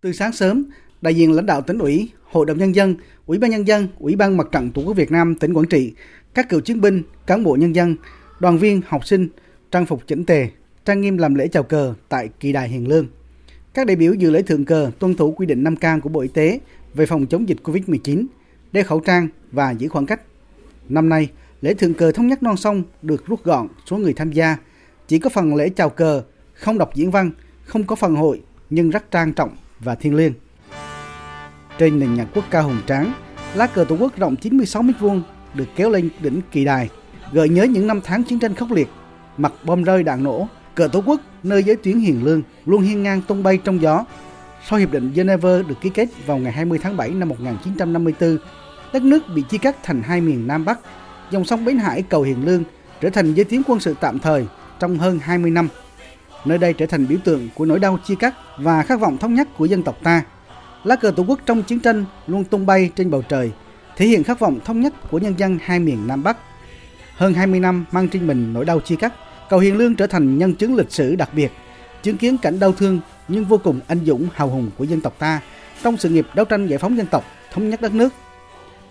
Từ sáng sớm, đại diện lãnh đạo tỉnh ủy, Hội đồng nhân dân, Ủy ban nhân dân, Ủy ban Mặt trận Tổ quốc Việt Nam tỉnh Quảng Trị, các cựu chiến binh, cán bộ nhân dân, đoàn viên, học sinh trang phục chỉnh tề, trang nghiêm làm lễ chào cờ tại kỳ đài Hiền Lương. Các đại biểu dự lễ thượng cờ tuân thủ quy định 5K của Bộ Y tế về phòng chống dịch COVID-19, đeo khẩu trang và giữ khoảng cách. Năm nay, lễ thượng cờ thống nhất non sông được rút gọn số người tham gia, chỉ có phần lễ chào cờ, không đọc diễn văn, không có phần hội nhưng rất trang trọng và thiêng liêng. Trên nền nhạc quốc ca hùng tráng, lá cờ Tổ quốc rộng 96 m2 được kéo lên đỉnh kỳ đài, gợi nhớ những năm tháng chiến tranh khốc liệt, mặt bom rơi đạn nổ, cờ Tổ quốc nơi giới tuyến hiền lương luôn hiên ngang tung bay trong gió. Sau hiệp định Geneva được ký kết vào ngày 20 tháng 7 năm 1954, đất nước bị chia cắt thành hai miền Nam Bắc. Dòng sông Bến Hải cầu Hiền Lương trở thành giới tuyến quân sự tạm thời trong hơn 20 năm. Nơi đây trở thành biểu tượng của nỗi đau chia cắt và khát vọng thống nhất của dân tộc ta. Lá cờ Tổ quốc trong chiến tranh luôn tung bay trên bầu trời, thể hiện khát vọng thống nhất của nhân dân hai miền Nam Bắc. Hơn 20 năm mang trên mình nỗi đau chia cắt, cầu Hiền Lương trở thành nhân chứng lịch sử đặc biệt, chứng kiến cảnh đau thương nhưng vô cùng anh dũng hào hùng của dân tộc ta trong sự nghiệp đấu tranh giải phóng dân tộc, thống nhất đất nước.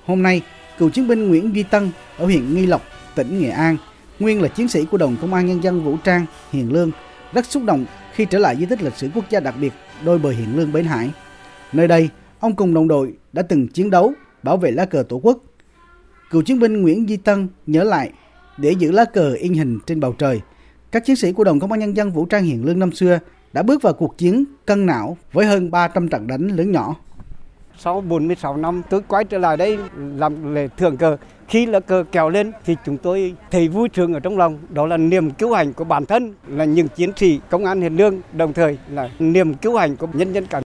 Hôm nay, cựu chiến binh Nguyễn Duy Tân ở huyện Nghi Lộc, tỉnh Nghệ An, nguyên là chiến sĩ của đồn Công an Nhân dân Vũ trang Hiền Lương, rất xúc động khi trở lại di tích lịch sử quốc gia đặc biệt đôi bờ hiện Lương Bến Hải. Nơi đây, ông cùng đồng đội đã từng chiến đấu bảo vệ lá cờ Tổ quốc. Cựu chiến binh Nguyễn Duy Tân nhớ lại để giữ lá cờ in hình trên bầu trời. Các chiến sĩ của đồng Công an Nhân dân Vũ trang Hiền Lương năm xưa đã bước vào cuộc chiến cân não với hơn 300 trận đánh lớn nhỏ. Sau 46 năm tôi quay trở lại đây làm lễ thưởng cờ. Khi lá cờ kéo lên thì chúng tôi thấy vui sướng ở trong lòng. Đó là niềm cứu hành của bản thân, là những chiến sĩ công an hiền lương, đồng thời là niềm cứu hành của nhân dân cả